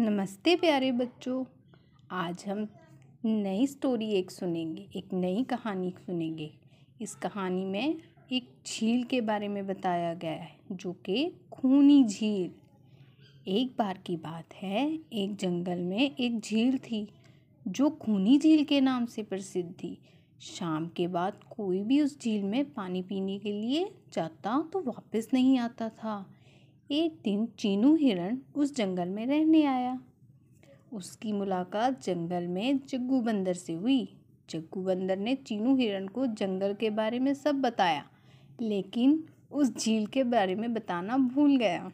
नमस्ते प्यारे बच्चों। आज हम नई स्टोरी एक सुनेंगे, एक नई कहानी सुनेंगे। इस कहानी में एक झील के बारे में बताया गया है, जो कि खूनी झील। एक बार की बात है, एक जंगल में एक झील थी, जो खूनी झील के नाम से प्रसिद्ध थी। शाम के बाद कोई भी उस झील में पानी पीने के लिए जाता तो वापस नहीं आता था। एक दिन चीनू हिरण उस जंगल में रहने आया। उसकी मुलाकात जंगल में जग्गू बंदर से हुई। जग्गू बंदर ने चीनू हिरण को जंगल के बारे में सब बताया, लेकिन उस झील के बारे में बताना भूल गया।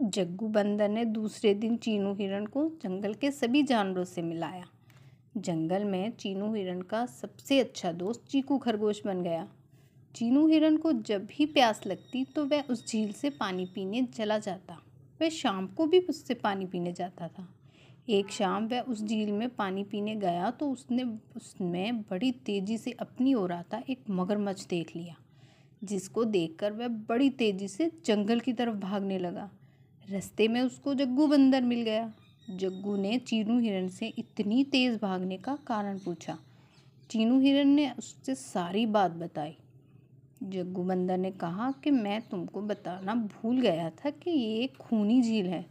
जग्गू बंदर ने दूसरे दिन चीनू हिरण को जंगल के सभी जानवरों से मिलाया। जंगल में चीनू हिरण का सबसे अच्छा दोस्त चीकू खरगोश बन गया। चीनू हिरन को जब भी प्यास लगती तो वह उस झील से पानी पीने चला जाता। वह शाम को भी उससे पानी पीने जाता था। एक शाम वह उस झील में पानी पीने गया तो उसने उसमें बड़ी तेज़ी से अपनी ओर आता एक मगरमच्छ देख लिया, जिसको देखकर वह बड़ी तेज़ी से जंगल की तरफ़ भागने लगा। रास्ते में उसको जग्गू बंदर मिल गया। जग्गू ने चीनू हिरन से इतनी तेज़ भागने का कारण पूछा। चीनू हिरन ने उससे सारी बात बताई। जग्गू बंदर ने कहा कि मैं तुमको बताना भूल गया था कि ये एक खूनी झील है,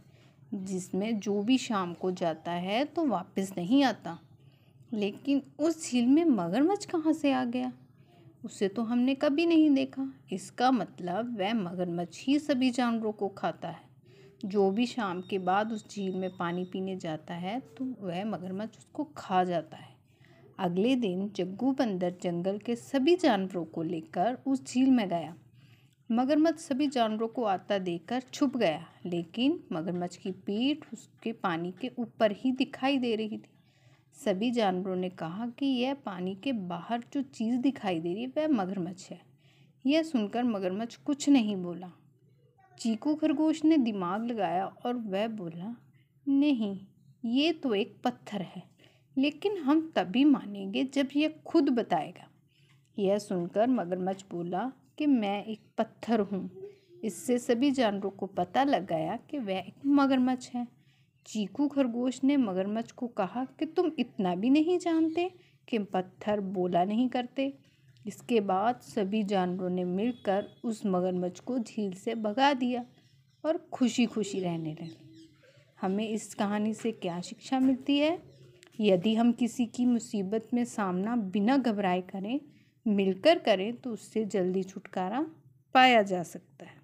जिसमें जो भी शाम को जाता है तो वापस नहीं आता। लेकिन उस झील में मगरमच्छ कहाँ से आ गया? उसे तो हमने कभी नहीं देखा। इसका मतलब वह मगरमच्छ ही सभी जानवरों को खाता है। जो भी शाम के बाद उस झील में पानी पीने जाता है तो वह मगरमच्छ उसको खा जाता है। अगले दिन जग्गू बंदर जंगल के सभी जानवरों को लेकर उस झील में गया। मगरमच्छ सभी जानवरों को आता देखकर छुप गया, लेकिन मगरमच्छ की पीठ उसके पानी के ऊपर ही दिखाई दे रही थी। सभी जानवरों ने कहा कि यह पानी के बाहर जो चीज़ दिखाई दे रही है, वह मगरमच्छ है। यह सुनकर मगरमच्छ कुछ नहीं बोला। चीकू खरगोश ने दिमाग लगाया और वह बोला, नहीं, ये तो एक पत्थर है। लेकिन हम तभी मानेंगे जब यह खुद बताएगा। यह सुनकर मगरमच्छ बोला कि मैं एक पत्थर हूँ। इससे सभी जानवरों को पता लग गया कि वह एक मगरमच्छ है। चीकू खरगोश ने मगरमच्छ को कहा कि तुम इतना भी नहीं जानते कि पत्थर बोला नहीं करते। इसके बाद सभी जानवरों ने मिलकर उस मगरमच्छ को झील से भगा दिया और खुशी खुशी रहने लगे। हमें इस कहानी से क्या शिक्षा मिलती है? यदि हम किसी की मुसीबत में सामना बिना घबराए करें, मिलकर करें तो उससे जल्दी छुटकारा पाया जा सकता है।